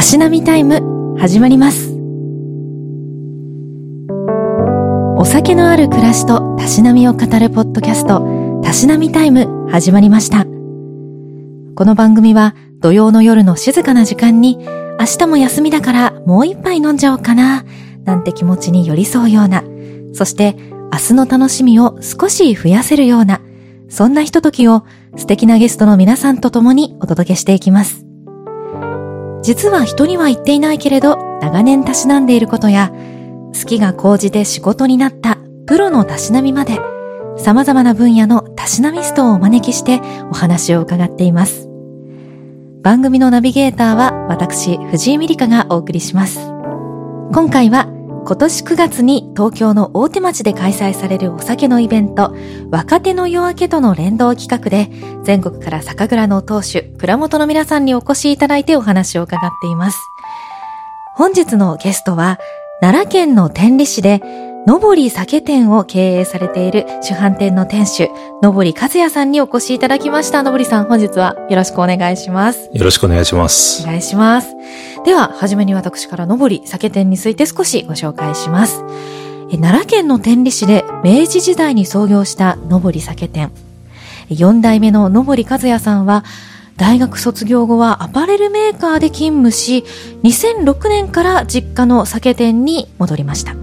たしなみタイム始まります。お酒のある暮らしとたしなみを語るポッドキャストたしなみタイム始まりました。この番組は土曜の夜の静かな時間に明日も休みだからもう一杯飲んじゃおうかななんて気持ちに寄り添うようなそして明日の楽しみを少し増やせるようなそんなひとときを素敵なゲストの皆さんと共にお届けしていきます。実は人には言っていないけれど、長年たしなんでいることや、好きが高じて仕事になったプロのたしなみまで、様々な分野のたしなみストをお招きしてお話を伺っています。番組のナビゲーターは私、藤井美里香がお送りします。今回は今年9月に東京の大手町で開催されるお酒のイベント、若手の夜明けとの連動企画で、全国から酒蔵の当主、蔵元の皆さんにお越しいただいてお話を伺っています。本日のゲストは、奈良県の天理市で、のぼり酒店を経営されている主販店の店主、のぼり和也さんにお越しいただきました。のぼりさん、本日はよろしくお願いします。よろしくお願いします。お願いします。では、はじめに私からのぼり酒店について少しご紹介します。奈良県の天理市で明治時代に創業したのぼり酒店。4代目ののぼり和也さんは、大学卒業後はアパレルメーカーで勤務し、2006年から実家の酒店に戻りました。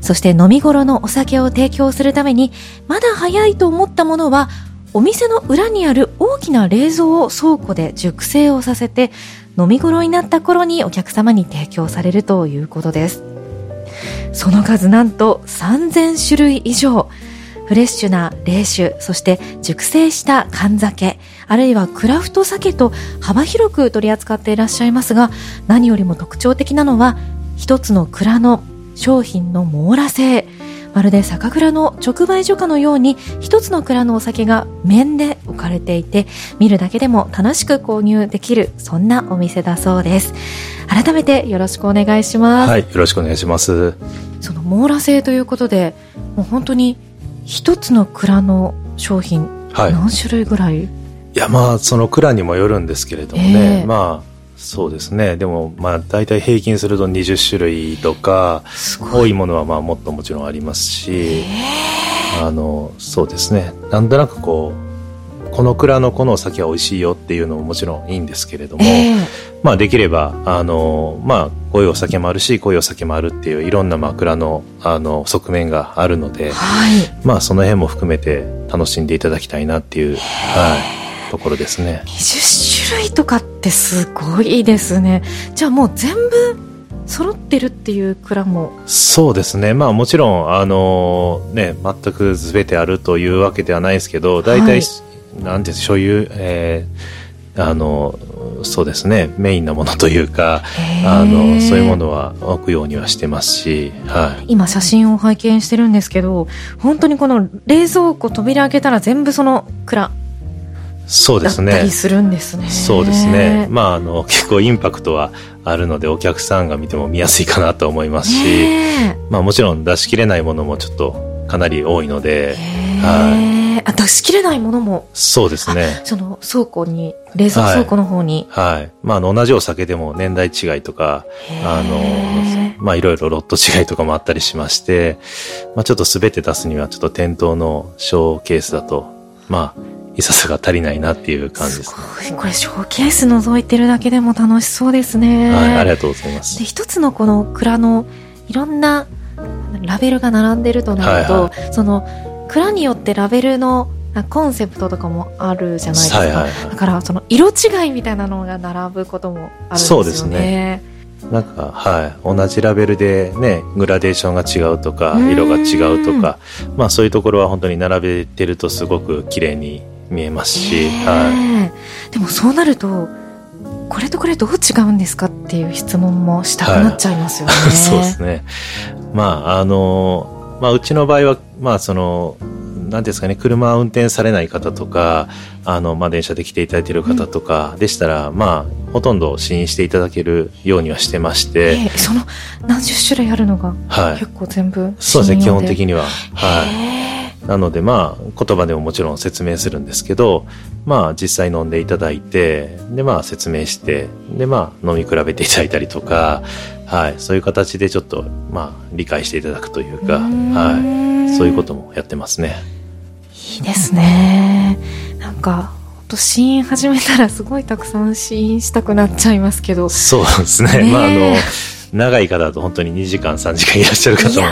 そして飲み頃のお酒を提供するために、まだ早いと思ったものは、お店の裏にある大きな冷蔵を倉庫で熟成をさせて、飲み頃になった頃にお客様に提供されるということです。その数なんと3000種類以上。フレッシュな冷酒、そして熟成した缶酒、あるいはクラフト酒と幅広く取り扱っていらっしゃいますが、何よりも特徴的なのは、一つの蔵の商品の網羅性。まるで酒蔵の直売所かのように一つの蔵のお酒が面で置かれていて見るだけでも楽しく購入できるそんなお店だそうです。改めてよろしくお願いします。はいよろしくお願いします。その網羅性ということでもう本当に一つの蔵の商品、はい、何種類ぐらい？いやまあその蔵にもよるんですけれどもね、えー、まあそうですね。でもまあ大体平均すると20種類とか多いものはまあもっともちろんありますしあのそうですね。なんとなくこうこの蔵のこのお酒は美味しいよっていうのももちろんいいんですけれども、えー、まあできればあのまあこういうお酒もあるしこういうお酒もあるっていういろんなまあ蔵のあの側面があるので、はい、まあその辺も含めて楽しんでいただきたいなっていう、はい、ところですね。20種類とかってすごいですね。じゃあもう全部揃ってるっていう蔵も。そうですね。まあもちろんあのね全く全てあるというわけではないですけど大体、はい、なんて所有えー、あのそうですね。メインなものというかあのそういうものは置くようにはしてますし、はい、今写真を拝見してるんですけど本当にこの冷蔵庫扉開けたら全部その蔵そうですね。するんですね。そうですね。まあ、あの、結構インパクトはあるので、お客さんが見ても見やすいかなと思いますし、まあ、もちろん出し切れないものもちょっとかなり多いので、はい。あ、出し切れないものもそうですね。その倉庫に、冷蔵倉庫の方に。はい。はい、まあ、あの、同じお酒でも年代違いとか、あの、まあ、いろいろロット違いとかもあったりしまして、まあ、ちょっとすべて出すには、ちょっと店頭のショーケースだと、まあ、いささが足りないなっていう感じですね。すごい。これショーケース覗いてるだけでも楽しそうですね。はい、ありがとうございます。で、一つのこの蔵のいろんなラベルが並んでるとなると、はいはい、その蔵によってラベルのコンセプトとかもあるじゃないですか。はいはいはい、だからその色違いみたいなのが並ぶこともあるんですよね。そうですね。なんか、はい。同じラベルでね、グラデーションが違うとか、色が違うとか、まあそういうところは本当に並べてるとすごく綺麗に見えますし、はい、でもそうなるとこれとこれどう違うんですかっていう質問もしたくなっちゃいますよね。はい、そうですね。まあ、あの、まあ、うちの場合は、まあ、その、なんですかね、車を運転されない方とか、あの、まあ、電車で来ていただいている方とかでしたら、うん、まあ、ほとんど試飲していただけるようにはしてまして。えー、その何十種類あるのが、はい、結構全部そうですね、基本的には。はい。なのでまあ言葉でももちろん説明するんですけど、まあ実際飲んでいただいて、でまあ説明して、でまあ飲み比べていただいたりとか、はい、そういう形でちょっとまあ理解していただくというか、はい、そういうこともやってますね。いいですね。なんか、と試飲始めたらすごいたくさん試飲したくなっちゃいますけど。そうですね。ねまああの、長い方だと本当に2時間3時間いらっしゃる方もい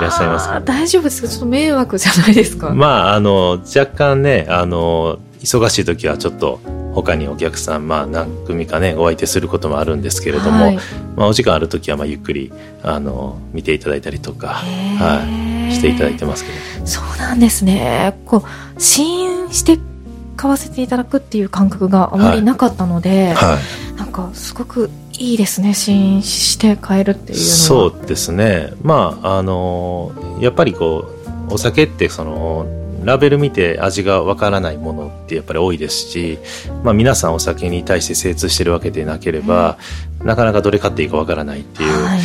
らっしゃいますか大丈夫ですか？ちょっと迷惑じゃないですか？まああの若干ねあの忙しい時はちょっと他にお客さん、まあ、何組かねお相手することもあるんですけれども、はい、まあ、お時間ある時はまあゆっくりあの見ていただいたりとか、はい、していただいてますけど。そうなんですね。こう試飲して買わせていただくっていう感覚があまりなかったので、はい。はい、なんかすごくいいですね。試飲して買えるっていうのは。そうですね。まああのやっぱりこうお酒ってそのラベル見て味がわからないものってやっぱり多いですし、まあ、皆さんお酒に対して精通してるわけでなければ、うん、なかなかどれ買っていいかわからないっていう、はい、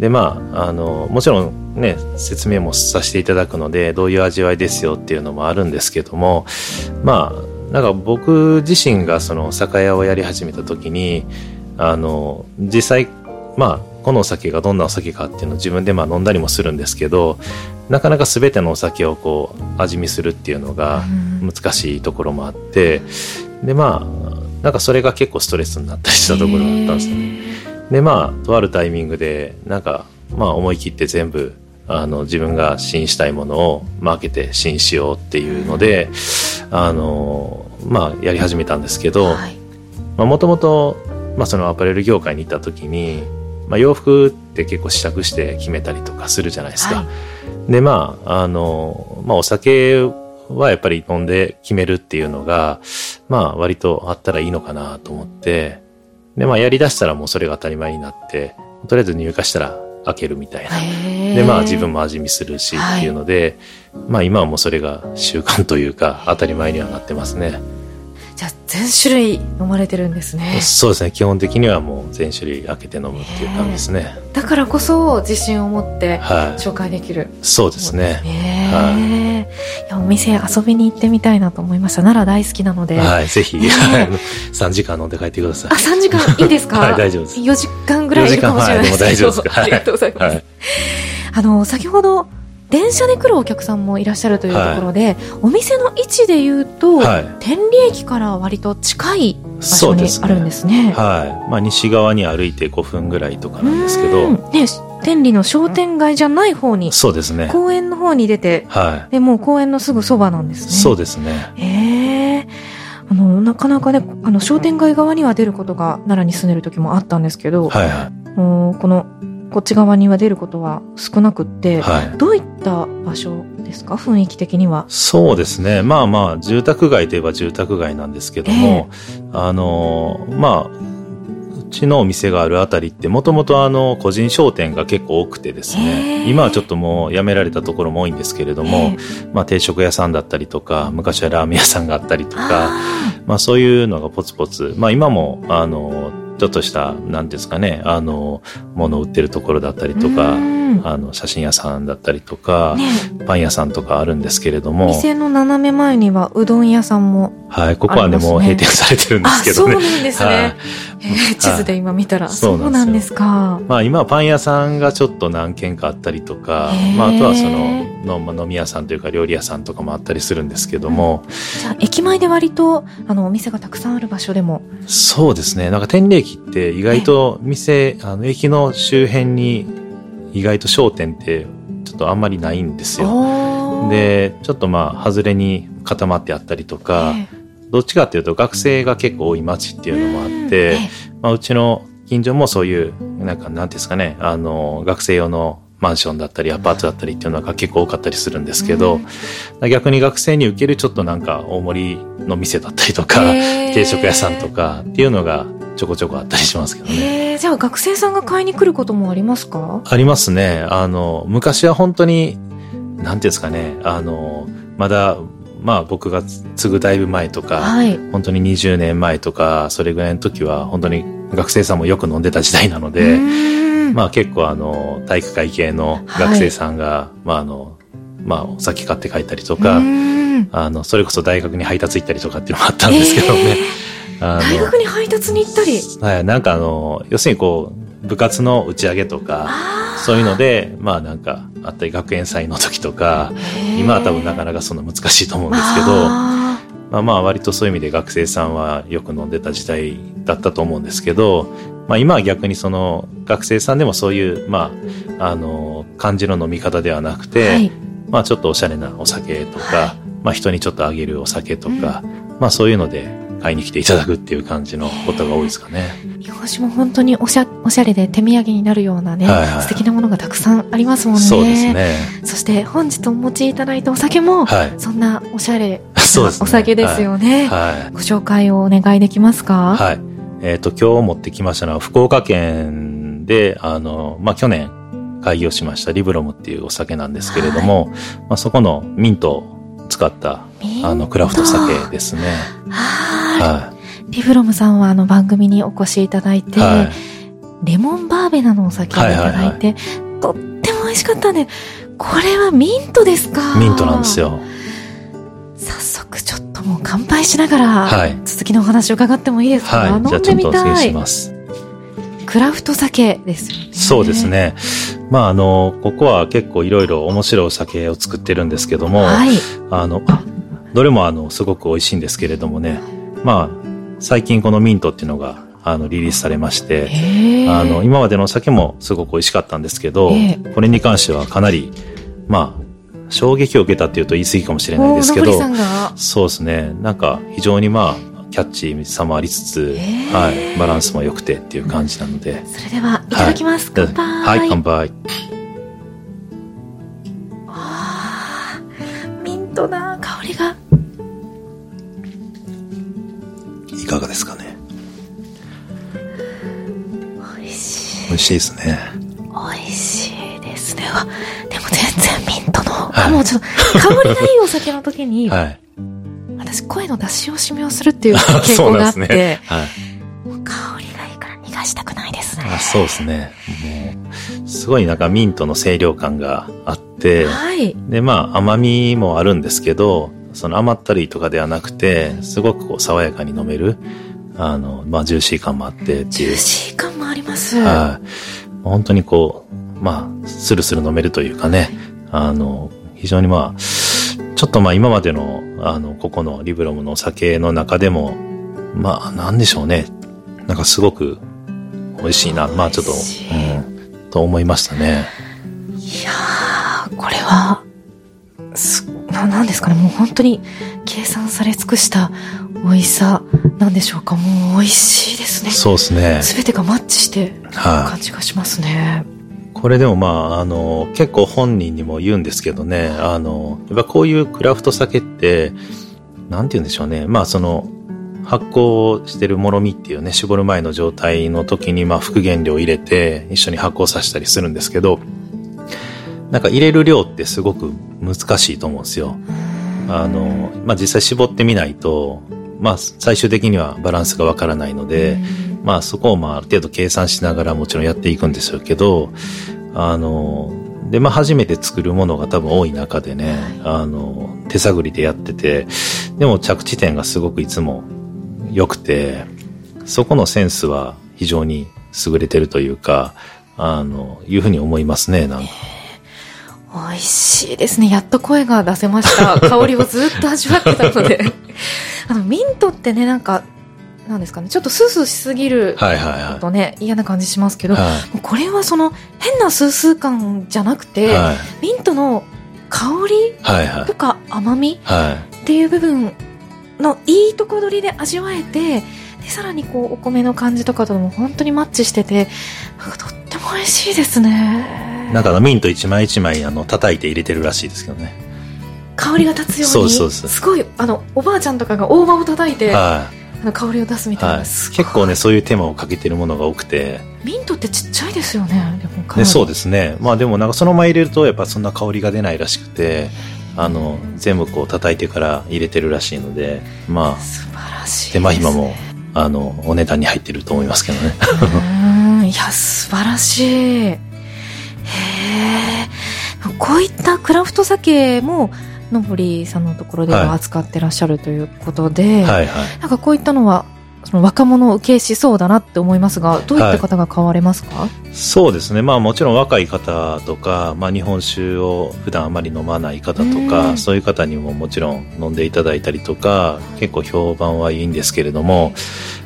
でまああのもちろんね説明もさせていただくのでどういう味わいですよっていうのもあるんですけどもまあなんか僕自身がその酒屋をやり始めた時にあの実際まあこのお酒がどんなお酒かっていうのを自分でまあ飲んだりもするんですけどなかなか全てのお酒をこう味見するっていうのが難しいところもあって、でまあなんかそれが結構ストレスになったりしたところだったんですね。でまあとあるタイミングでなんかまあ思い切って全部あの自分が試飲したいものをマーケて試飲しようっていうので、あのまあやり始めたんですけどもともとそのアパレル業界に行った時に、まあ、洋服って結構試着して決めたりとかするじゃないですか。はい、でまああの、まあ、お酒はやっぱり飲んで決めるっていうのがまあ割とあったらいいのかなと思ってでまあやりだしたらもうそれが当たり前になってとりあえず入荷したら開けるみたいな。で、まあ自分も味見するしっていうので、はい、まあ今はもうそれが習慣というか当たり前にはなってますね。全種類飲まれてるんですね。そうですね。基本的にはもう全種類開けて飲むっていう感じですね。だからこそ自信を持って紹介できる、はい、そうですね。はい、いやお店遊びに行ってみたいなと思いました。奈良大好きなので。はいぜひ、3時間飲んで帰ってください。あ3時間。いいですか？はい大丈夫です。4時間ぐらいいるかもしれないですけど、はい、大丈夫ですか、ありがとうございます、はい、あの先ほど電車で来るお客さんもいらっしゃるというところで、はい、お店の位置でいうと、はい、天理駅から割と近い場所にあるんですね。すねはい。まあ西側に歩いて5分ぐらいとかなんですけど。ね、天理の商店街じゃない方に、そうですね。公園の方に出て、はい。でもう公園のすぐそばなんですね。そうですね。ええあの、なかなかね、あの、商店街側には出ることが奈良に住んでる時もあったんですけど、はいはい。このこっち側には出ることは少なくって、はい、どういった場所ですか？雰囲気的には。そうですね。まあまあ住宅街といえば住宅街なんですけども、えー、あのまあうちのお店があるあたりってもともとあの個人商店が結構多くてですね、えー、今はちょっともうやめられたところも多いんですけれども、えー、まあ定食屋さんだったりとか昔はラーメン屋さんがあったりとかまあそういうのがポツポツまあ今もあのちょっとした、なんですかね、あの、ものを売ってるところだったりとか、あの、写真屋さんだったりとか、ね、パン屋さんとかあるんですけれども。店の斜め前にはうどん屋さんも、ね、はい、ここはね、もう閉店されてるんですけどね。そうなんですね。はいえー、地図で今見たら、そうなんですか。まあ今はパン屋さんがちょっと何軒かあったりとか、まああとはそのの飲み屋さんというか料理屋さんとかもあったりするんですけども。うん、じゃあ駅前で割とあのお店がたくさんある場所でも。そうですね。なんか天理駅って意外と店、あの駅の周辺に意外と商店ってちょっとあんまりないんですよ。で、ちょっとまあ外れに固まってあったりとか、えーどっちかっていうと学生が結構多い町っていうのもあって、まあ、うちの近所もそういう、なんか、なんですかね、あの、学生用のマンションだったりアパートだったりっていうのが結構多かったりするんですけど、うん、逆に学生に受けるちょっとなんか大盛りの店だったりとか、定食屋さんとかっていうのがちょこちょこあったりしますけどね。じゃあ学生さんが買いに来ることもありますか？ありますね。あの、昔は本当に、なんていうんですかね、あの、まだまあ僕が継ぐだいぶ前とか、はい、本当に20年前とか、それぐらいの時は本当に学生さんもよく飲んでた時代なので、まあ結構あの、体育会系の学生さんが、はい、まああの、まあ、お酒買って帰ったりとか、あの、それこそ大学に配達行ったりとかっていうのもあったんですけどね。えー、大学に配達に行ったり。はい、なんかあの、要するにこう、部活の打ち上げとか、そういうので、まあなんか、あったり学園祭の時とか、今は多分なかなかそんな難しいと思うんですけど、まあまあ割とそういう意味で学生さんはよく飲んでた時代だったと思うんですけど、まあ今は逆にその学生さんでもそういう、まあ、あの、感じの飲み方ではなくて、はい、まあちょっとおしゃれなお酒とか、はい、まあ人にちょっとあげるお酒とか、うん、まあそういうので買いに来ていただくっていう感じのことが多いですかね。日本酒も本当におしゃおしゃれで手土産になるようなね、はいはい、素敵なものがたくさんありますもんね。そうですね。そして本日お持ちいただいたお酒も、はい、そんなおしゃれな お酒ですよね。はい、はい、ご紹介をお願いできますか？はい。えっ、ー、と、今日持ってきましたのは福岡県で、あの、まあ、去年開業しましたリブロムっていうお酒なんですけれども、はい、まあ、そこのミントを使ったあのクラフト酒ですね。はい。リブロムさんはあの番組にお越しいただいて、はい、レモンバーベナのお酒をいただいて、とっても美味しかったんで、これはミントですか？ミントなんですよ。早速ちょっともう乾杯しながら、はい、続きのお話を伺ってもいいですか、はい、飲んでみたい。クラフト酒ですよね。そうですね。まああの、ここは結構いろいろ面白いお酒を作ってるんですけども、はい、あの、どれもあの、すごく美味しいんですけれどもね、まあ、最近このミントっていうのが、あの、リリースされまして、あの、今までのお酒もすごく美味しかったんですけど、これに関してはかなり、まあ、衝撃を受けたっていうと言い過ぎかもしれないですけど、そうですね。なんか非常にまあ、キャッチーさもありつつ、はい、バランスも良くてっていう感じなので。それでは、いただきます。はい、乾杯。はい、乾杯。あミントな香りが。いかがですかね？美味しい。美味しいですね。美味しいですね。でも全然ミントの、はい、もうちょっと香りがいいお酒の時に、はい、私声の出し惜しみをするっていう 傾向があって、ねはい、香りがいいから逃がしたくないですね。あそうですね。もう、すごいなんかミントの清涼感があって、はい、で、まあ甘みもあるんですけど、その甘ったるいとかではなくて、すごくこう爽やかに飲める、あの、まあジューシー感もあってっていう。ジューシー感もあります。はい。本当にこう、まあ、スルスル飲めるというかね、あの、非常にまあ、ちょっとまあ今までの、あの、ここのリブロムのお酒の中でも、まあ、なんでしょうね。なんかすごく美味しいな。まあちょっと、うん、と思いましたね。いやー、これは、す、な、なんですかね。もう本当に計算され尽くした美味しさなんでしょうか。もう美味しいですね。そうですね。すべてがマッチしてる感じがしますね。はいこれでもまあ、あの、結構本人にも言うんですけどね、あの、やっぱこういうクラフト酒って、なんて言うんでしょうね。まあその、発酵してるもろみっていうね、絞る前の状態の時に、まあ副原料入れて一緒に発酵させたりするんですけど、なんか入れる量ってすごく難しいと思うんですよ。あの、まあ実際絞ってみないと、まあ最終的にはバランスがわからないので、まあそこをまあある程度計算しながらもちろんやっていくんですけど、あの、で、まあ初めて作るものが多分多い中でね、あの、手探りでやってて、でも着地点がすごくいつも良くて、そこのセンスは非常に優れてるというか、あの、いうふうに思いますね、なんか。美味しいですね。やっと声が出せました。香りをずっと味わってたので。あの、ミントってね、なんか、なんですかね、ちょっとスースーしすぎるとね、はいはいはい、嫌な感じしますけど、はい、これはその変なスースー感じゃなくて、はい、ミントの香りとか甘みっていう部分のいいとこ取りで味わえて、でさらにこうお米の感じとかとも本当にマッチしてて、なんかとっても美味しいですね。なんかミント一枚一枚あの叩いて入れてるらしいですけどね。香りが立つように、そうそうすごいあのおばあちゃんとかが大葉を叩いて、はい。の香りを出すみたいな、はい、結構ねそういう手間をかけてるものが多くて。ミントってちっちゃいですよねでもねそうですね。まあでもなんかそのまま入れるとやっぱそんな香りが出ないらしくてあの全部こう叩いてから入れてるらしいのでまあ素晴らしい、手間暇もあのお値段に入ってると思いますけどね。うん。いや素晴らしい。へえこういったクラフト酒ものぼりさんのところでは扱ってらっしゃるということで、はいはいはい、なんかこういったのはその若者を受けしそうだなって思いますがどういった方が買われますか、はい、そうですね。まあもちろん若い方とか、まあ、日本酒を普段あまり飲まない方とかそういう方にももちろん飲んでいただいたりとか結構評判はいいんですけれども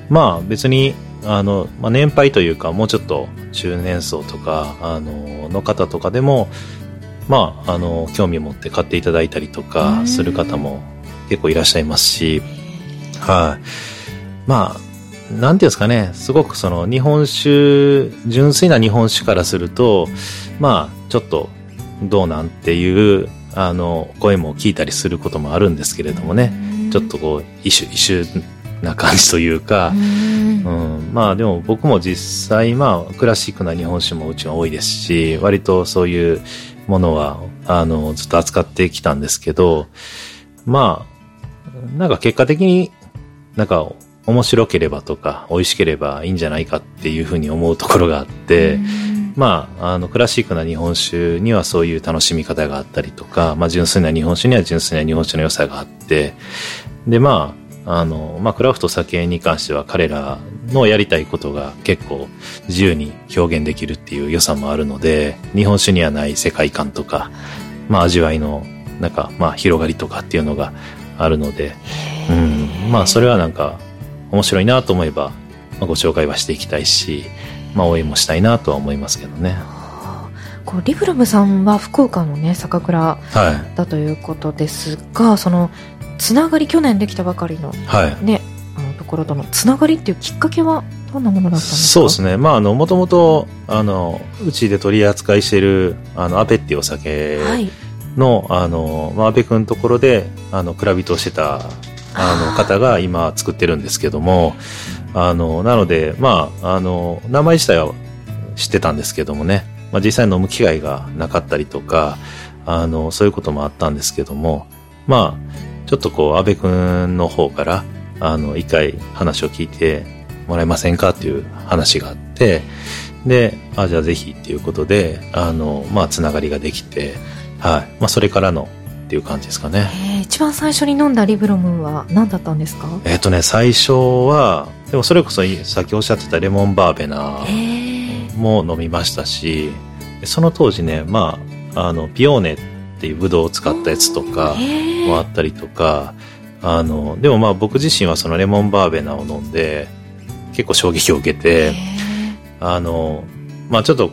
まあ別にあの、まあ、年配というかもうちょっと中年層とかあのの方とかでもまああの興味を持って買っていただいたりとかする方も結構いらっしゃいますしはい、まあなんていうんですかね。すごくその日本酒純粋な日本酒からするとまあちょっとどうなんていうあの声も聞いたりすることもあるんですけれどもね。ちょっとこう一種一種な感じというか、うん、まあでも僕も実際まあクラシックな日本酒もうちは多いですし割とそういうものはあのずっと扱ってきたんですけどまあなんか結果的になんか面白ければとか美味しければいいんじゃないかっていうふうに思うところがあって、まあ、あの、クラシックな日本酒にはそういう楽しみ方があったりとか、まあ、純粋な日本酒には純粋な日本酒の良さがあって、で、まあ、あの、まあ、クラフト酒に関しては彼らのやりたいことが結構自由に表現できるっていう良さもあるので、日本酒にはない世界観とか、まあ、味わいの、なんか、まあ、広がりとかっていうのがあるので、うん、まあ、それはなんか、面白いなと思えば、まあ、ご紹介はしていきたいし、まあ、応援もしたいなとは思いますけどね。こうリブラムさんは福岡のね酒蔵だということですが、はい、そのつながり去年できたばかりの、はい、ねあのところとのつながりっていうきっかけはどんなものだったんですか？そうですね。まああのもともとあのうちで取り扱いしているあのアペっていうお酒の、はい、あの、まあ、安倍君のところであの蔵人をしてたあの方が今作ってるんですけどもあのなのでまああの名前自体は知ってたんですけどもね、まあ、実際飲む機会がなかったりとかあのそういうこともあったんですけどもまあちょっとこう、安倍くんの方から、あの、一回話を聞いてもらえませんかっていう話があって、で、あ、じゃあぜひっていうことで、あの、まあ、つながりができて、はい。まあ、それからのっていう感じですかね。えー、一番最初に飲んだリブロムは何だったんですか？えっ、とね、最初は、でもそれこそさっきおっしゃってたレモンバーベナも飲みましたし、その当時ね、まあ、あの、ピオーネっていうブドウを使ったやつとかもあったりとか、あの、でもまあ僕自身はそのレモンバーベナを飲んで、結構衝撃を受けて、あの、まあちょっと、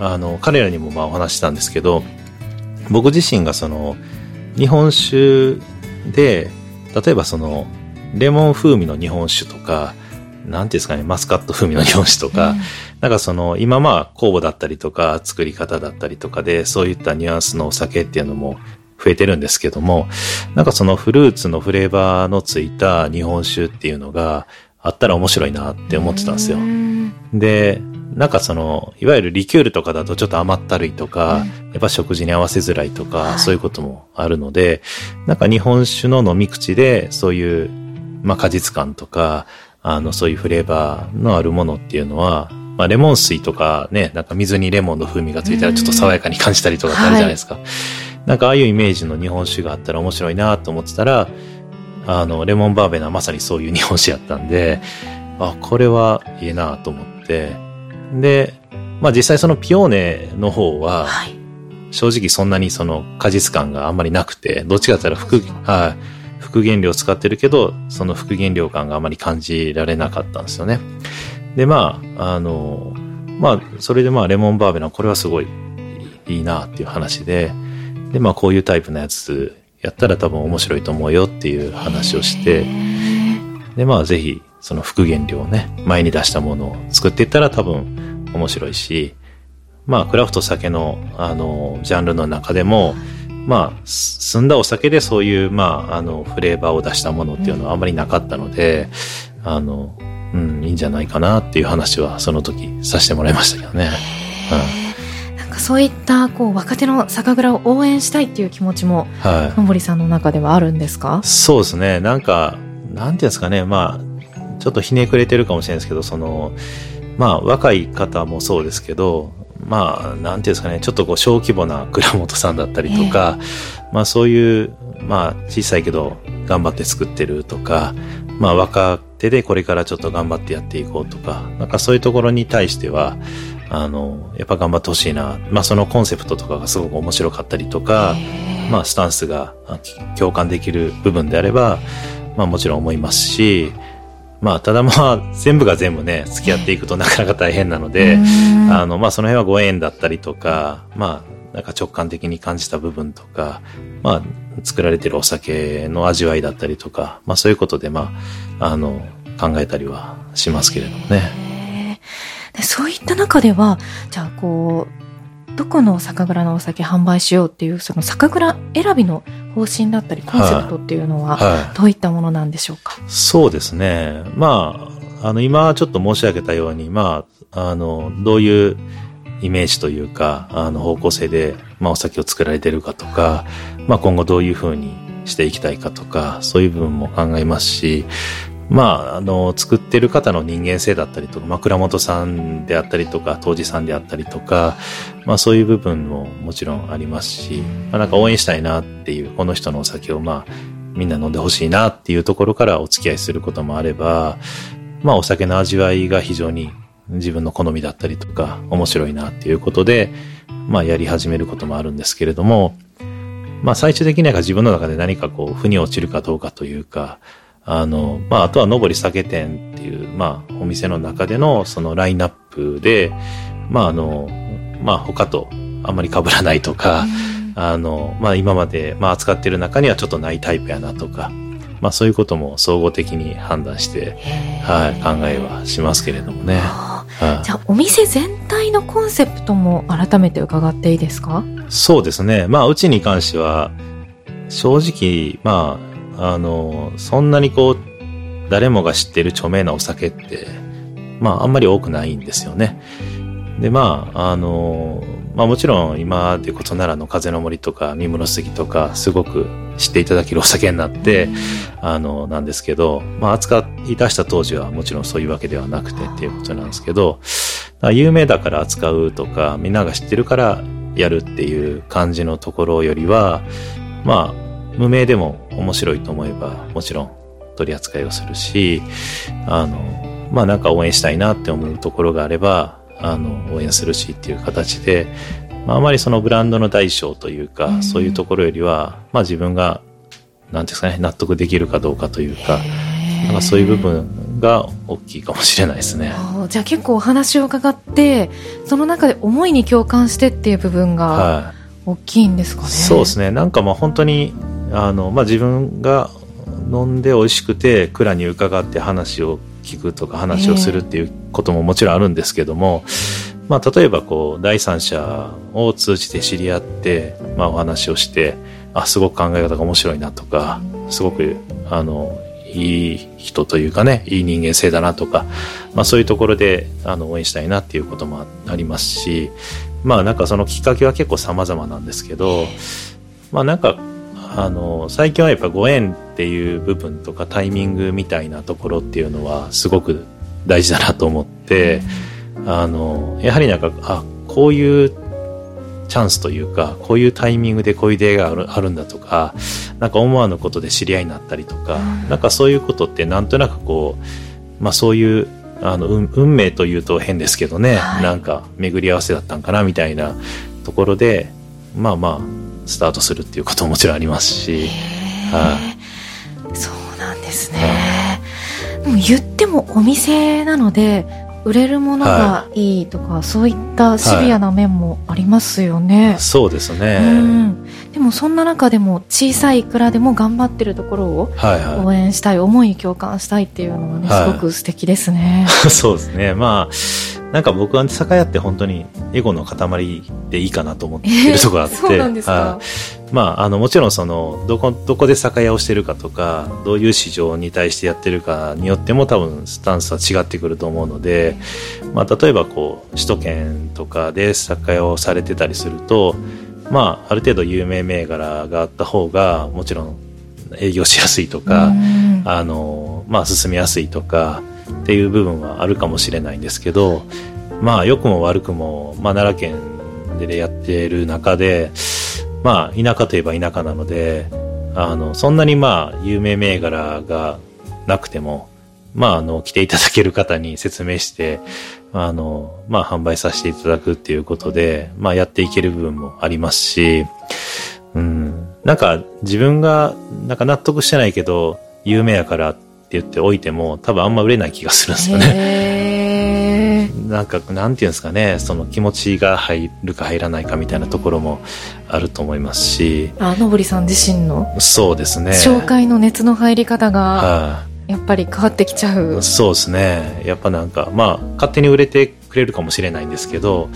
あの、彼らにもまあお話したんですけど、僕自身がその、日本酒で、例えばその、レモン風味の日本酒とか、なんていうんですかね、マスカット風味の日本酒とか、うん、なんかその、今まあ、酵母だったりとか、作り方だったりとかで、そういったニュアンスのお酒っていうのも増えてるんですけども、なんかそのフルーツのフレーバーのついた日本酒っていうのがあったら面白いなって思ってたんですよ。で、なんかその、いわゆるリキュールとかだとちょっと甘ったるいとか、うん、やっぱ食事に合わせづらいとか、はい、そういうこともあるので、なんか日本酒の飲み口で、そういう、まあ果実感とか、あの、そういうフレーバーのあるものっていうのは、まあ、レモン水とかね、なんか水にレモンの風味がついたらちょっと爽やかに感じたりとかってあるじゃないですか。はい、なんかああいうイメージの日本酒があったら面白いなと思ってたら、あの、レモンバーベナまさにそういう日本酒やったんで、あ、これはいいなと思って、で、まあ実際そのピオーネの方は、正直そんなにその果実感があんまりなくて、どっちかって言ったら副、はい、副原料を使ってるけど、その副原料感があまり感じられなかったんですよね。で、まあ、あの、まあ、それでまあ、レモンバーベナ、これはすごいいいなっていう話で、で、まあ、こういうタイプのやつやったら多分面白いと思うよっていう話をして、で、まあ、ぜひ、その副原料をね、前に出したものを作っていったら多分面白いし、まあ、クラフト酒の、あの、ジャンルの中でも、まあ、澄んだお酒でそういう、まあ、あの、フレーバーを出したものっていうのはあんまりなかったので、あの、うん、いいんじゃないかなっていう話はその時させてもらいましたけどね。うん、なんかそういったこう若手の酒蔵を応援したいっていう気持ちも、はい、のぼりさんの中ではあるんですか？そうですね。なんか、なんていうんですかね。まあ、ちょっとひねくれてるかもしれないですけど、その、まあ、若い方もそうですけど、まあ、なんていうんですかね、ちょっとこう小規模な倉本さんだったりとか、えー、まあそういう、まあ小さいけど頑張って作ってるとか、まあ若手でこれからちょっと頑張ってやっていこうとか、なんかそういうところに対しては、あの、やっぱ頑張ってほしいな。まあそのコンセプトとかがすごく面白かったりとか、まあスタンスが共感できる部分であれば、まあもちろん思いますし、まあ、ただまあ、全部が全部ね、付き合っていくとなかなか大変なので、あの、まあ、その辺はご縁だったりとか、まあ、なんか直感的に感じた部分とか、まあ、作られてるお酒の味わいだったりとか、まあ、そういうことで、まあ、あの、考えたりはしますけれどもね。そういった中では、じゃあ、こう、どこの酒蔵のお酒販売しようっていう、その酒蔵選びの方針だったり、コンセプトっていうのは、どういったものなんでしょうか、そうですね。まあ、あの、今ちょっと申し上げたように、まあ、あの、どういうイメージというか、あの、方向性で、まあ、お酒を作られてるかとか、まあ、今後どういうふうにしていきたいかとか、そういう部分も考えますし、まあ、あの、作ってる方の人間性だったりとか、枕元さんであったりとか、当時さんであったりとか、まあそういう部分ももちろんありますし、まあなんか応援したいなっていう、この人のお酒をまあ、みんな飲んでほしいなっていうところからお付き合いすることもあれば、まあお酒の味わいが非常に自分の好みだったりとか、面白いなっていうことで、まあやり始めることもあるんですけれども、まあ最終的には自分の中で何かこう、腑に落ちるかどうかというか、あの、まあ、あとは、上り酒店っていう、まあ、お店の中での、そのラインナップで、まあ、あの、まあ、他とあんまり被らないとか、あの、まあ、今まで、まあ、扱ってる中にはちょっとないタイプやなとか、まあ、そういうことも総合的に判断して、はい、考えはしますけれどもね。はい、じゃあ、お店全体のコンセプトも改めて伺っていいですか？そうですね。まあ、うちに関しては、正直、まあ、あの、そんなにこう、誰もが知ってる著名なお酒って、まあ、あんまり多くないんですよね。で、まあ、あの、まあもちろん今でこそ奈良の風の森とか三室杉とかすごく知っていただけるお酒になって、あの、なんですけど、まあ扱い出した当時はもちろんそういうわけではなくてっていうことなんですけど、有名だから扱うとか、みんなが知ってるからやるっていう感じのところよりは、まあ、無名でも面白いと思えば、もちろん取り扱いをするし、あの、まあなんか応援したいなって思うところがあれば、あの、応援するしっていう形で、まああまりそのブランドの大小というか、うん、そういうところよりは、まあ自分が、なんですかね、納得できるかどうかというか、なんかそういう部分が大きいかもしれないですね。じゃあ結構お話を伺って、その中で思いに共感してっていう部分が大きいんですかね。はい、そうですね。なんかまあ本当にあの、まあ、自分が飲んで美味しくて蔵に伺って話を聞くとか話をするっていうことももちろんあるんですけども、まあ、例えばこう第三者を通じて知り合って、まあ、お話をしてあすごく考え方が面白いなとかすごくあのいい人というかねいい人間性だなとか、まあ、そういうところであの応援したいなっていうこともありますしまあなんかそのきっかけは結構様々なんですけどまあなんかあの最近はやっぱご縁っていう部分とかタイミングみたいなところっていうのはすごく大事だなと思って、あのやはりなんかあこういうチャンスというかこういうタイミングでこういう出会いがあるあるんだとかなんか思わぬことで知り合いになったりとか、なんかそういうことってなんとなくこう、まあ、そういうあの運運命というと変ですけどね、はい、なんか巡り合わせだったんかなみたいなところでまあまあスタートするっていうことももちろんありますし、はい、そうなんですね、でも言ってもお店なので売れるものがい。いとか、はい、そういったシビアな面もありますよね、はい、そうですね、うん、でもそんな中でも小さいいくらでも頑張ってるところを応援したい、はいはい、思い共感したいっていうのはね、すごく素敵ですね。そうですね。まあなんか僕は酒屋って本当にエゴの塊でいいかなと思ってるところがあって、えー、まあ、あの、もちろんその、どこ、どこで酒屋をしてるかとか、どういう市場に対してやってるかによっても多分スタンスは違ってくると思うので、まあ、例えばこう、首都圏とかで酒屋をされてたりすると、まあ、ある程度有名銘柄があった方が、もちろん営業しやすいとか、あの、まあ、進みやすいとか、っていう部分はあるかもしれないんですけど、まあ良くも悪くも、まあ奈良県でやってる中で、まあ田舎といえば田舎なので、あの、そんなにまあ有名銘柄がなくても、まああの、来ていただける方に説明して、あの、まあ販売させていただくっていうことで、まあやっていける部分もありますし、うん、なんか自分がなんか納得してないけど、有名やからって言っておいても多分あんま売れない気がするんですよね。なんか、なんていうんですかね、その気持ちが入るか入らないかみたいなところもあると思いますし。あ、のぼりさん自身のそうですね。紹介の熱の入り方が、はやっぱり変わってきちゃう。そうですね。やっぱなんか、まあ、勝手に売れてくれるかもしれないんですけど、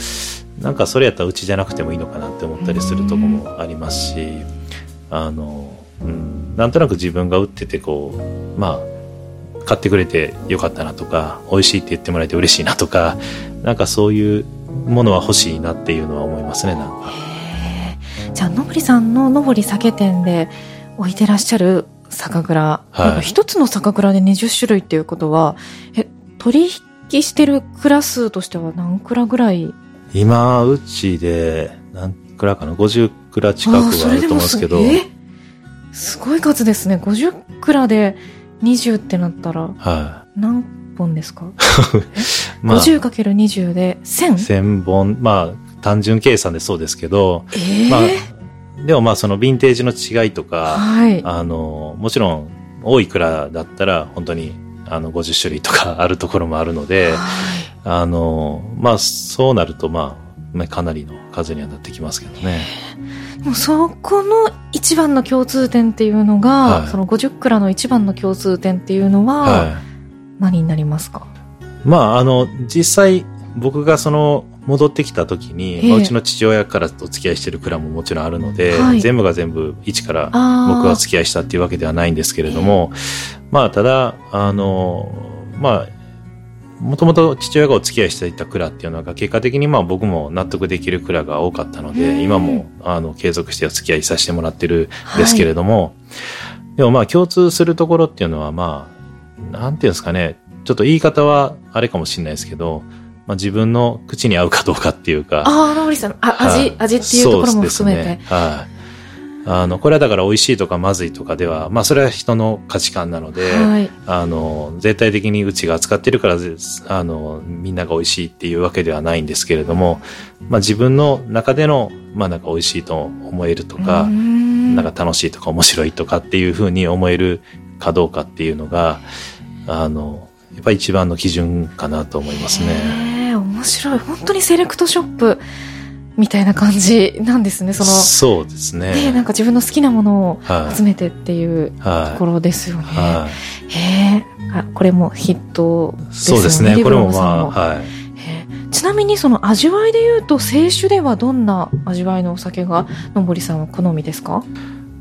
なんかそれやったらうちじゃなくてもいいのかなって思ったりするとこもありますし、あの、うん、なんとなく自分が売っててこう、まあ、買ってくれてよかったなとか、美味しいって言ってもらえて嬉しいなとか、なんかそういうものは欲しいなっていうのは思いますね、なんか。じゃあ、のぼりさんののぼり酒店で置いてらっしゃる酒蔵、はい、一つの酒蔵で20種類っていうことは、え、取引してる蔵数としては何蔵ぐらい？今、うちで、何蔵かな ?50 蔵近くはあると思うんですけど。すごい数ですね。50蔵で20ってなったら、はい、何本ですか、まあ、?50×20 で 1000?1000 1000本。まあ、単純計算でそうですけど、えー、まあ、でもまあそのヴィンテージの違いとか、はい、あの、もちろん多い蔵だったら本当にあの50種類とか あるところもあるので、はい、あの、まあ、そうなると、まあ、かなりの数にはなってきますけどね。もうそこの一番の共通点っていうのが、はい、その50クラの一番の共通点っていうのは、何になりますか、まあ、あの、実際、僕がその、戻ってきた時に、まあ、うちの父親からお付き合いしてる蔵ももちろんあるので、はい、全部が全部一から僕はお付き合いしたっていうわけではないんですけれども、まあ、ただ、あの、まあ、もともと父親がお付き合いしていた蔵っていうのが結果的にまあ僕も納得できる蔵が多かったので、今もあの継続してお付き合いさせてもらってるんですけれども、はい、でもまあ共通するところっていうのはまあ、なんていうんですかね、ちょっと言い方はあれかもしれないですけど、まあ自分の口に合うかどうかっていうか。ああ、ノーリさん、あ、味、味っていうところも含めて。ね、はい。あの、これはだから美味しいとかまずいとかでは、まあそれは人の価値観なので、はい、あの、絶対的にうちが扱ってるから、あの、みんなが美味しいっていうわけではないんですけれども、まあ自分の中での、まあなんか美味しいと思えるとか、なんか楽しいとか面白いとかっていうふうに思えるかどうかっていうのが、あの、やっぱり一番の基準かなと思いますね。面白い。本当にセレクトショップ。みたいな感じなんですね。その、そうですね。で、なんか自分の好きなものを集めてっていうところですよね。はい、へえ、あ、これもヒットですね。そうですね。これもまあ、はい。ちなみにその味わいで言うと、清酒ではどんな味わいのお酒が、のぼりさんは好みですか？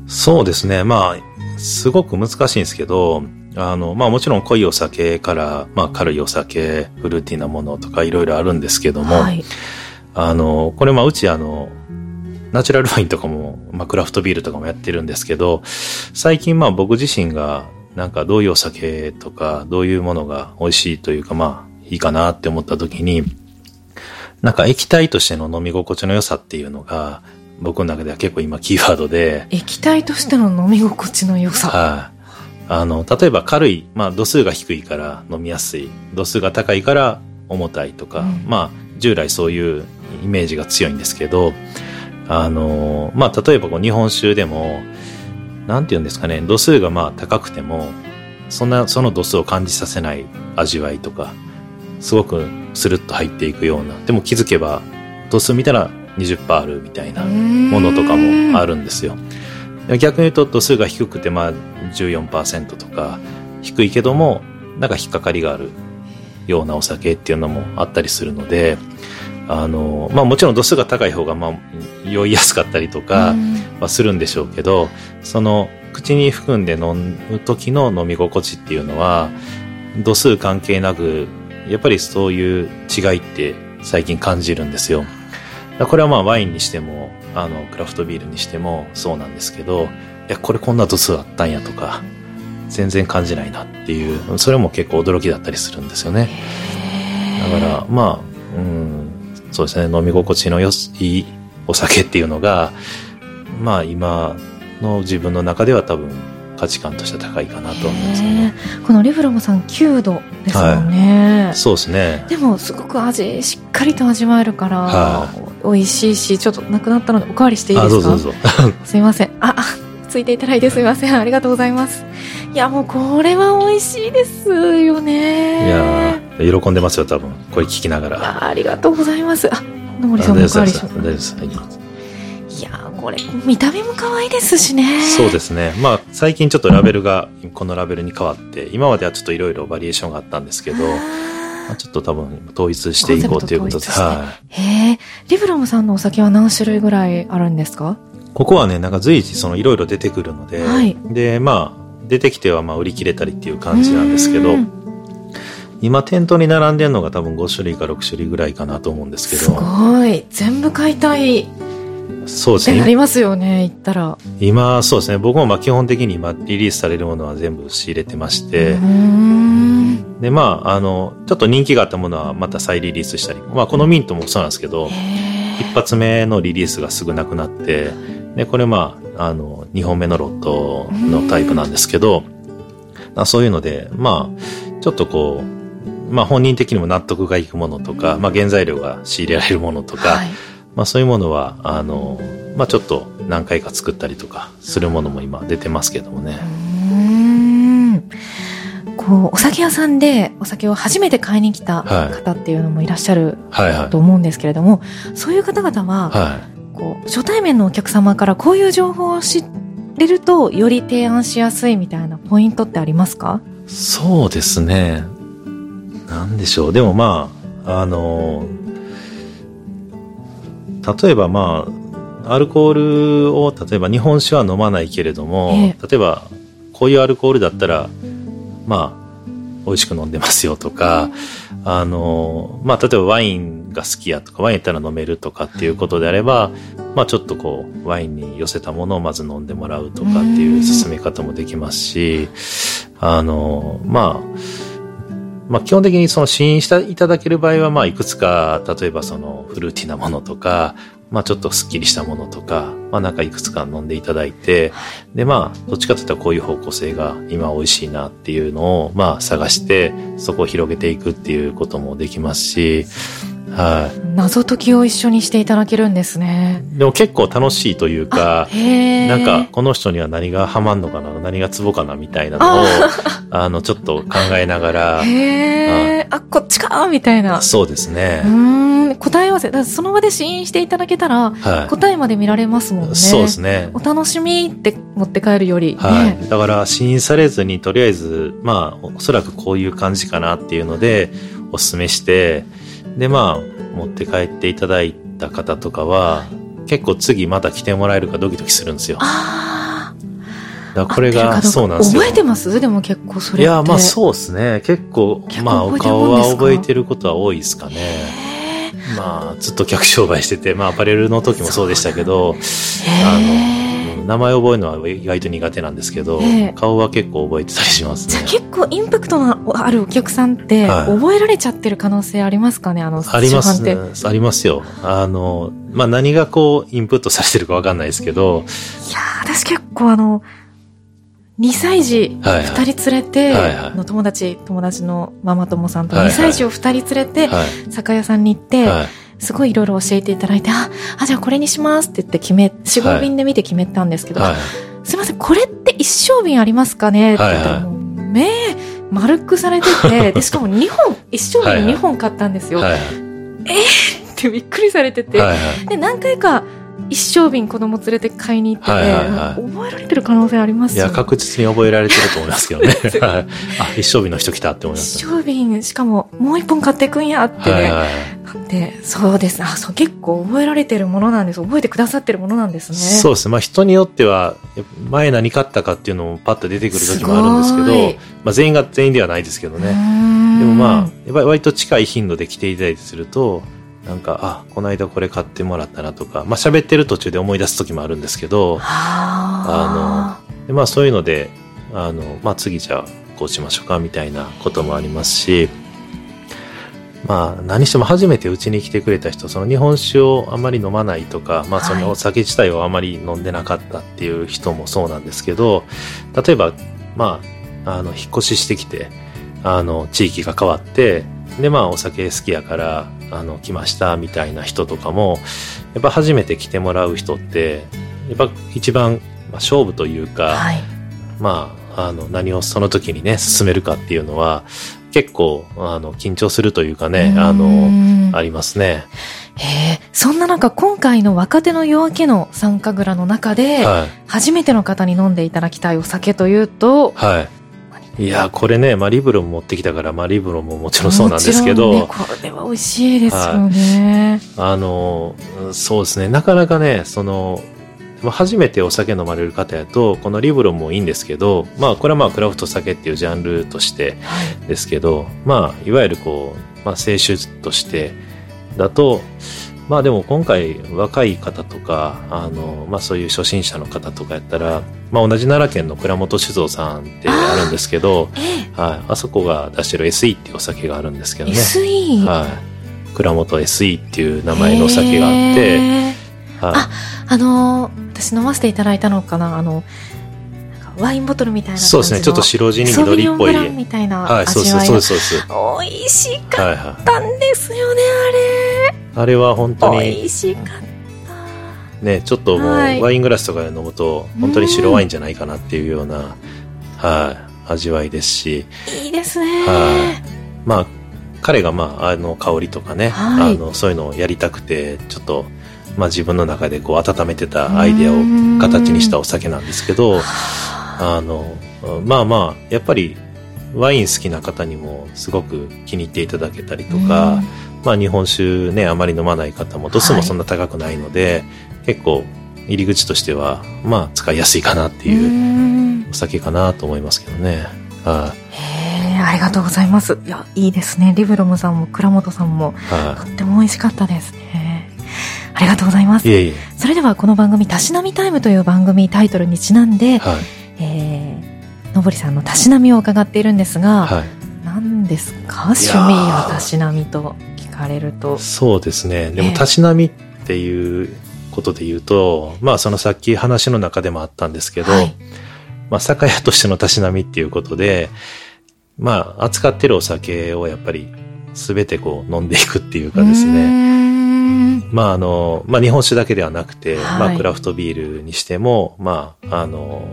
そうですね。まあ、すごく難しいんですけど、あの、まあもちろん濃いお酒から、まあ軽いお酒、フルーティーなものとかいろいろあるんですけども、はいあの、これまあうちあの、ナチュラルワインとかも、まあクラフトビールとかもやってるんですけど、最近まあ僕自身がなんかどういうお酒とかどういうものが美味しいというかまあいいかなって思った時に、なんか液体としての飲み心地の良さっていうのが僕の中では結構今キーワードで。液体としての飲み心地の良さ。はい、あの、例えば軽い、まあ度数が低いから飲みやすい、度数が高いから重たいとか、うん、まあ従来そういうイメージが強いんですけど、あの、まあ、例えばこう日本酒でも、なんて言うんですかね、度数がまあ高くても、そんな、その度数を感じさせない味わいとか、すごくスルッと入っていくような、でも気づけば、度数見たら20%あるみたいなものとかもあるんですよ。逆に言うと度数が低くてまあ14%とか、低いけども、なんか引っかかりがあるようなお酒っていうのもあったりするので、あの、まあもちろん度数が高い方がまあ酔いやすかったりとかはするんでしょうけど、その口に含んで飲む時の飲み心地っていうのは、度数関係なく、やっぱりそういう違いって最近感じるんですよ。これはまあワインにしても、あの、クラフトビールにしてもそうなんですけど、いや、これこんな度数あったんやとか、全然感じないなっていう、それも結構驚きだったりするんですよね。だから、まあ、ううん、そうですね、飲み心地のよすいいお酒っていうのが、まあ今の自分の中では多分価値観としては高いかなと思いますね。このリフロムさん9度ですもんね。そうですね。でもすごく味しっかりと味わえるから、は美味しいし、ちょっとなくなったのでおかわりしていいですか？あ、どうぞどうぞ。すいません。あ、あついていただいてすいません。ありがとうございます。いや、もうこれは美味しいですよね。いやー喜んでますよ、多分。これ聞きながら。あありがとうございます。あ、野森さんもお大丈夫ですかわりします。大丈夫です。はいいやーこれ、見た目も可愛いですしね。そうですね。まあ、最近ちょっとラベルが、このラベルに変わって、今まではちょっといろいろバリエーションがあったんですけど、まあちょっと多分統一していこうということで、はへえ、リブロムさんのお酒は何種類ぐらいあるんですか？い。ここはね、なんか随時そのいろいろ出てくるので、はいで、まあ、出てきてはまあ売り切れたりっていう感じなんですけど今店頭に並んでるのが多分5種類か6種類ぐらいかなと思うんですけすど、ごい。全部買いたいっそうですね。てなりますよね、言ったら。今、そうですね。僕もまあ基本的に今リリースされるものは全部仕入れてまして。で、まあ、あの、ちょっと人気があったものはまた再リリースしたり、まあ、このミントもそうなんですけど、へ一発目のリリースがすぐなくなって、で、これまあ、あの、二本目のロットのタイプなんですけど、あそういうので、まあ、ちょっとこう、まあ本人的にも納得がいくものとか、まあ原材料が仕入れられるものとか、はい。まあそういうものは、あの、まあちょっと何回か作ったりとかするものも今出てますけどもね。うーんこう、お酒屋さんでお酒を初めて買いに来たはい方っていうのもいらっしゃるはいはい。と思うんですけれども、そういう方々は、はい。こう、初対面のお客様からこういう情報を知れると、より提案しやすいみたいなポイントってありますか？そうですね。なんでしょう。でもまあ、あの、例えばまあ、アルコールを、例えば日本酒は飲まないけれども、え例えば、こういうアルコールだったら、まあ、美味しく飲んでますよとか、あの、まあ、例えばワインが好きやとか、ワインやったら飲めるとかっていうことであれば、まあ、ちょっとこう、ワインに寄せたものをまず飲んでもらうとかっていう進め方もできますし、あの、まあ、まあ、基本的にその試飲していただける場合は、ま、いくつか、例えばそのフルーティーなものとか、まあ、ちょっとスッキリしたものとか、まあ、なんかいくつか飲んでいただいて、で、まあ、どっちかといったらこういう方向性が今美味しいなっていうのを、まあ、探して、そこを広げていくっていうこともできますし、はい。謎解きを一緒にしていただけるんですね。でも結構楽しいというか、なんか、この人には何がハマんのかな、何がツボかな、みたいなのを、あの、ちょっと考えながら、へえ、あ、こっちかみたいな。そうですねう。ーん、答え合わせ。だその場で試飲していただけたら、はい。答えまで見られますもんね。そうですね。お楽しみって持って帰るより、ね。はい。だから、試飲されずに、とりあえず、まあ、おそらくこういう感じかなっていうので、お勧めして、で、まあ、持って帰っていただいた方とかは、結構次また来てもらえるかドキドキするんですよ。あらあ。これが、そうなんですよ。覚えてます？でも結構それ。いや、まあそうですね。結構、結構まあお顔は覚えてることは多いですかね。まあ、ずっと客商売してて、まあアパレルの時もそうでしたけど、あへの、名前覚えるのは意外と苦手なんですけどええ、顔は結構覚えてたりしますねじゃあ。結構インパクトのあるお客さんって、はい覚えられちゃってる可能性ありますかねあの、ありますね。ありますよ。あの、まあ何がこう、インプットされてるかわかんないですけど、て。いやー私結構あの、2歳児はいはい2人連れて、の友達、友達のママ友さんと2はいはい歳児を2人連れて、はい。酒屋さんに行って、はい。すごいいろいろ教えていただいて、あ、あ、じゃあこれにしますって言って決め、4、5便で見て決めたんですけど、はい。すいません、これって一升瓶ありますかね？って言ったら、目、丸くされてて、で、しかも2本、一升はいはい瓶2本買ったんですよ。はい。ってびっくりされてて、はい。はい。で、何回か一升瓶子供連れて買いに行ってて、はいはいはい覚えられてる可能性ありますよいや、確実に覚えられてると思いますけどね。はい。あ、一生日の人来たって思います一。升瓶、しかももう一本買っていくんやってね。はいはい。で、そうです。あ、そう、結構覚えられてるものなんです。覚えてくださってるものなんですね。そうですね。まあ人によっては、前何買ったかっていうのもパッと出てくる時もあるんですけど、まあ全員が全員ではないですけどね。んでもまあ、やっぱり割と近い頻度で来ていただいてすると、なんか、あ、この間これ買ってもらったなとか、まあ喋ってる途中で思い出す時もあるんですけど、あでまあそういうので、あの、まあ次じゃあこうしましょうかみたいなこともありますし、まあ、何しても初めてうちに来てくれた人、その日本酒をあまり飲まないとか、まあ、そのお酒自体をあまり飲んでなかったっていう人もそうなんですけど、例えば、まあ、あの、引っ越ししてきて、あの、地域が変わって、で、まあ、お酒好きやから、あの、来ましたみたいな人とかも、やっぱ初めて来てもらう人って、やっぱ一番、まあ、勝負というか、はい、まあ、あの、何をその時にね、進めるかっていうのは、結構、あの、緊張するというかね、あの、ありますね。へえ、そんな中、今回の若手の夜明けの参加蔵の中で、はい、初めての方に飲んでいただきたいお酒というと、はい。いやこれね、まあ、リブロも持ってきたから、まあ、リブロももちろんそうなんですけど。ね、これは美味しいですよね、はい。あの、そうですね、なかなかね、その、初めてお酒飲まれる方やと、このリブロもいいんですけど、まあ、これはまあ、クラフト酒っていうジャンルとしてですけど、はい、まあ、いわゆるこう、まあ、清酒としてだと、まあでも今回若い方とか、あの、まあそういう初心者の方とかやったら、まあ同じ奈良県の倉本酒造さんってあるんですけど、あ,、はい、あそこが出してる SE っていうお酒があるんですけどね。SE? はい。倉本 SE っていう名前のお酒があって、はい、あ、あのー、私飲ませていただいたのかな、あの、ワインボトルみたいなそうですね。ちょっと白地に緑っぽい。みたいなはいそうそうそうそうです。美味しかったんですよね、はいはい、あれあれは本当に美味しかった。ねちょっともう、はい、ワイングラスとかで飲むと本当に白ワインじゃないかなっていうような、はい、味わいですし。いいですね。はい。まあ彼がまああの香りとかね、はい、あのそういうのをやりたくてちょっとまあ自分の中でこう温めてたアイデアを形にしたお酒なんですけど、あ。の、まあまあ、やっぱりワイン好きな方にもすごく気に入っていただけたりとか、まあ日本酒ね、あまり飲まない方も度数もそんな高くないので、はい、結構入り口としては、まあ使いやすいかなっていうお酒かなと思いますけどね。はい、ありがとうございます。いや、いいですね。リブロムさんも倉本さんも、はい、とっても美味しかったですね。ありがとうございます。いえいえそれではこの番組、たしなみタイムという番組タイトルにちなんで、はいえー、のぼりさんのたしなみを伺っているんですが、はい、何ですか？趣味やたしなみと聞かれると。そうですね。でも、たしなみっていうことで言うと、まあ、そのさっき話の中でもあったんですけど、はい、まあ、酒屋としてのたしなみっていうことで、まあ、扱ってるお酒をやっぱり、すべてこう飲んでいくっていうかですね。まああの、まあ日本酒だけではなくて、はい、まあクラフトビールにしても、まああの、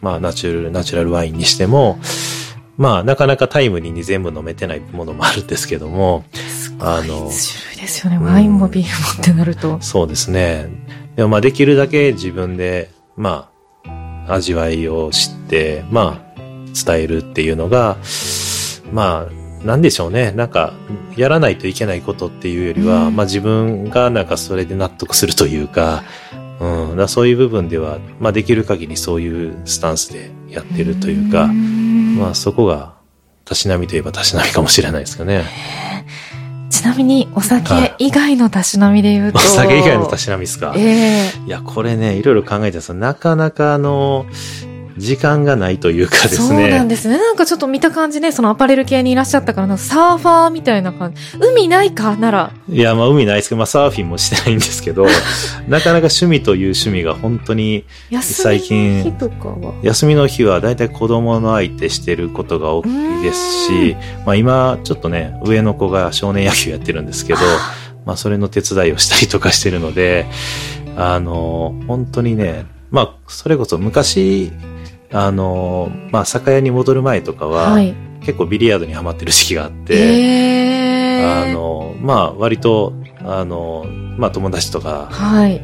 まあナチュラル、ナチュラルワインにしても、まあなかなかタイムリーに全部飲めてないものもあるんですけども、あの、種類ですよね。ワインもビールもってなると。そうですね。でもまあできるだけ自分で、まあ、味わいを知って、まあ、伝えるっていうのが、まあ、なんでしょうね。なんか、やらないといけないことっていうよりは、うん、まあ自分がなんかそれで納得するというか、うん、だそういう部分では、まあ、できる限りそういうスタンスでやってるというか、うまあ、そこが、たしなみといえばたしなみかもしれないですかね。ちなみに、お酒以外のたしなみで言うと。お酒以外のたしなみですか。ええー、いや、これね、いろいろ考えてますなかなかあの、時間がないというかですね。そうなんですね。なんかちょっと見た感じね、そのアパレル系にいらっしゃったから、サーファーみたいな感じ。海ないか？なら。いや、まあ海ないですけど、まあサーフィンもしてないんですけど、なかなか趣味という趣味が本当に最近、休みの日とかは？休みの日はだいたい子供の相手してることが多いですし、まあ今ちょっとね、上の子が少年野球やってるんですけど、まあそれの手伝いをしたりとかしてるので、あの、本当にね、まあそれこそ昔、あの、まあ、酒屋に戻る前とかは、はい、結構ビリヤードにはまってる時期があって、あの、まあ、割と、あの、まあ、友達とか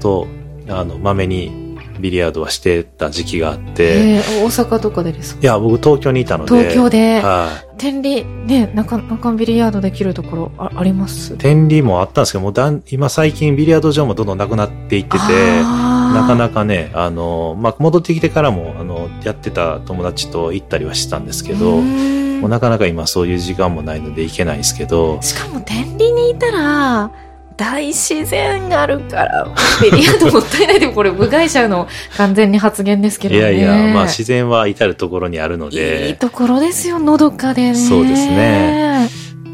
と、はい、あの、まめにビリヤードはしてた時期があって。大阪とかでですか？いや、僕東京にいたので。東京で。はい。天理、ね、中、中ビリヤードできるところああります？天理もあったんですけど、もうだん、今最近ビリヤード場もどんどんなくなっていってて、なかなかね、あの、まあ、戻ってきてからも、あの、やってた友達と行ったりはしたんですけど、もうなかなか今そういう時間もないので行けないですけど。しかも天理にいたら、大自然があるから、ベリヤードもったいないでも これ部外者の完全に発言ですけどね。いやいや、まあ自然は至るところにあるので。いいところですよ、のどかでね。そうですね。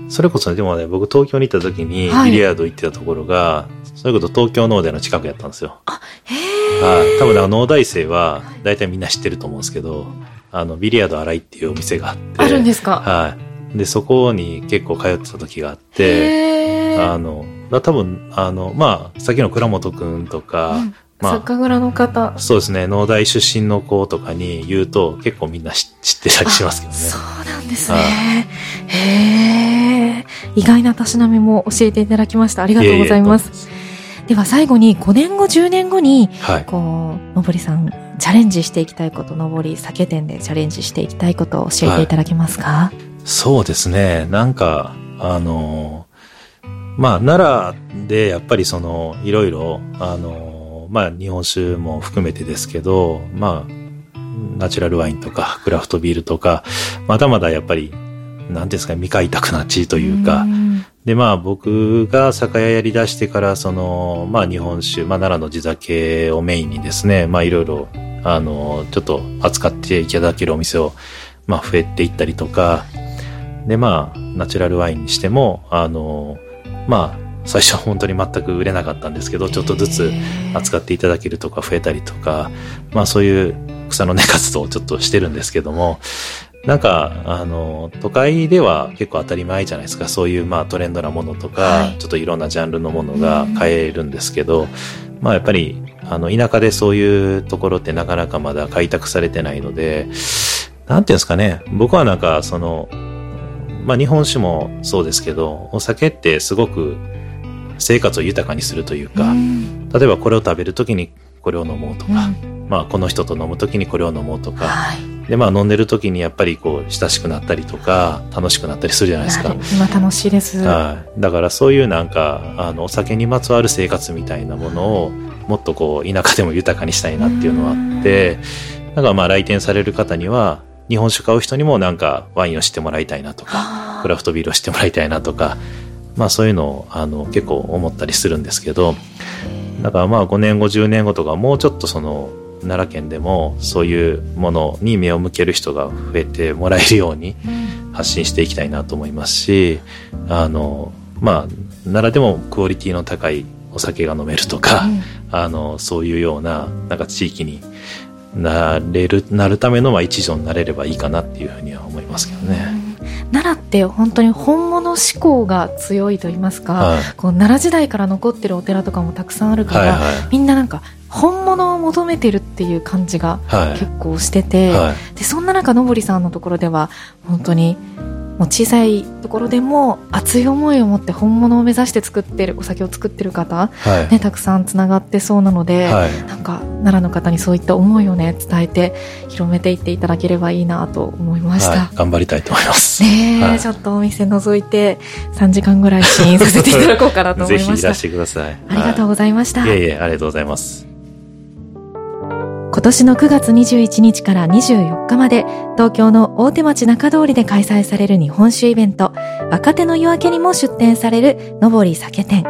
それこそ、ね、でもね、僕東京に行った時にビリヤード行ってたところが、はい、それこそ東京農大の近くやったんですよ。あ、へえ。多分農大生は大体みんな知ってると思うんですけど、あの、ビリヤード荒いっていうお店があって。あるんですか？はい。で、そこに結構通ってた時があって、あの、多分、あの、まあ、さっきの倉本くんとか、うんまあ、酒蔵の方。そうですね。農大出身の子とかに言うと結構みんな知ってたりしますけどね。そうなんですね。へえ。意外なたしなみも教えていただきました。ありがとうございます。いでは最後に5年後、10年後に、はい、こう、のぼりさん、チャレンジしていきたいこと、のぼり酒店でチャレンジしていきたいことを教えていただけますか、はい、そうですね。なんか、あの、まあ、奈良でやっぱりその、いろいろ、あの、まあ日本酒も含めてですけど、まあ、ナチュラルワインとかクラフトビールとか、まだまだやっぱり、なんですか、未開拓な地というか、で、まあ僕が酒屋やり出してから、その、まあ日本酒、まあ奈良の地酒をメインにですね、まあいろいろ、あの、ちょっと扱っていただけるお店を、まあ増えていったりとか、で、まあ、ナチュラルワインにしても、あの、まあ、最初は本当に全く売れなかったんですけど、ちょっとずつ扱っていただけるとか増えたりとか、まあそういう草の根活動をちょっとしてるんですけども、なんか、あの、都会では結構当たり前じゃないですか。そういうまあトレンドなものとか、はい、ちょっといろんなジャンルのものが買えるんですけど、まあやっぱり、あの、田舎でそういうところってなかなかまだ開拓されてないので、なんていうんですかね。僕はなんか、その、まあ日本酒もそうですけど、お酒ってすごく生活を豊かにするというか、例えばこれを食べるときにこれを飲もうとか、まあこの人と飲むときにこれを飲もうとか、はい、でまあ飲んでるときにやっぱりこう親しくなったりとか楽しくなったりするじゃないですか。今楽しいです。はい。だからそういうなんかあのお酒にまつわる生活みたいなものをもっとこう田舎でも豊かにしたいなっていうのがあって、だからまあ来店される方には日本酒買う人にもなんかワインを知ってもらいたいなとか、クラフトビールを知ってもらいたいなとか、まあそういうのをあの結構思ったりするんですけど、だからまあ5年後、10年後とかもうちょっとその奈良県でもそういうものに目を向ける人が増えてもらえるように発信していきたいなと思いますし、あの、まあ奈良でもクオリティの高いお酒が飲めるとか、あの、そういうような、なんか地域になれる、なるためのまあ一助になれればいいかなっていうふうには思いますけどね。奈良って本当に本物志向が強いと言いますか、はい、こう奈良時代から残ってるお寺とかもたくさんあるから、はいはい、みんななんか本物を求めてるっていう感じが結構してて、はい、でそんな中のぼりさんのところでは本当にもう小さいところでも熱い思いを持って本物を目指して作ってるお酒を作ってる方、はい、ね、たくさんつながってそうなので、はい、なんか奈良の方にそういった思いをね伝えて広めていっていただければいいなと思いました、はい、頑張りたいと思います。ね、ちょっとお店覗いて3時間ぐらい試飲させていただこうかなと思いました。ぜひいらしてください。ありがとうございました、いえいえありがとうございます今年の9月21日から24日まで東京の大手町中通りで開催される日本酒イベント若手の夜明けにも出展されるのぼり酒店。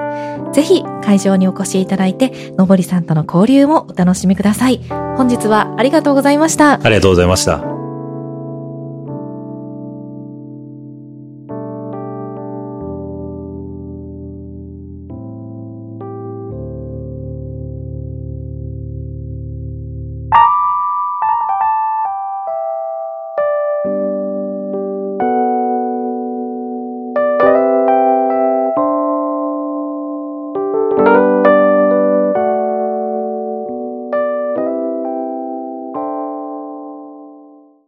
ぜひ会場にお越しいただいてのぼりさんとの交流もお楽しみください。本日はありがとうございました。ありがとうございました。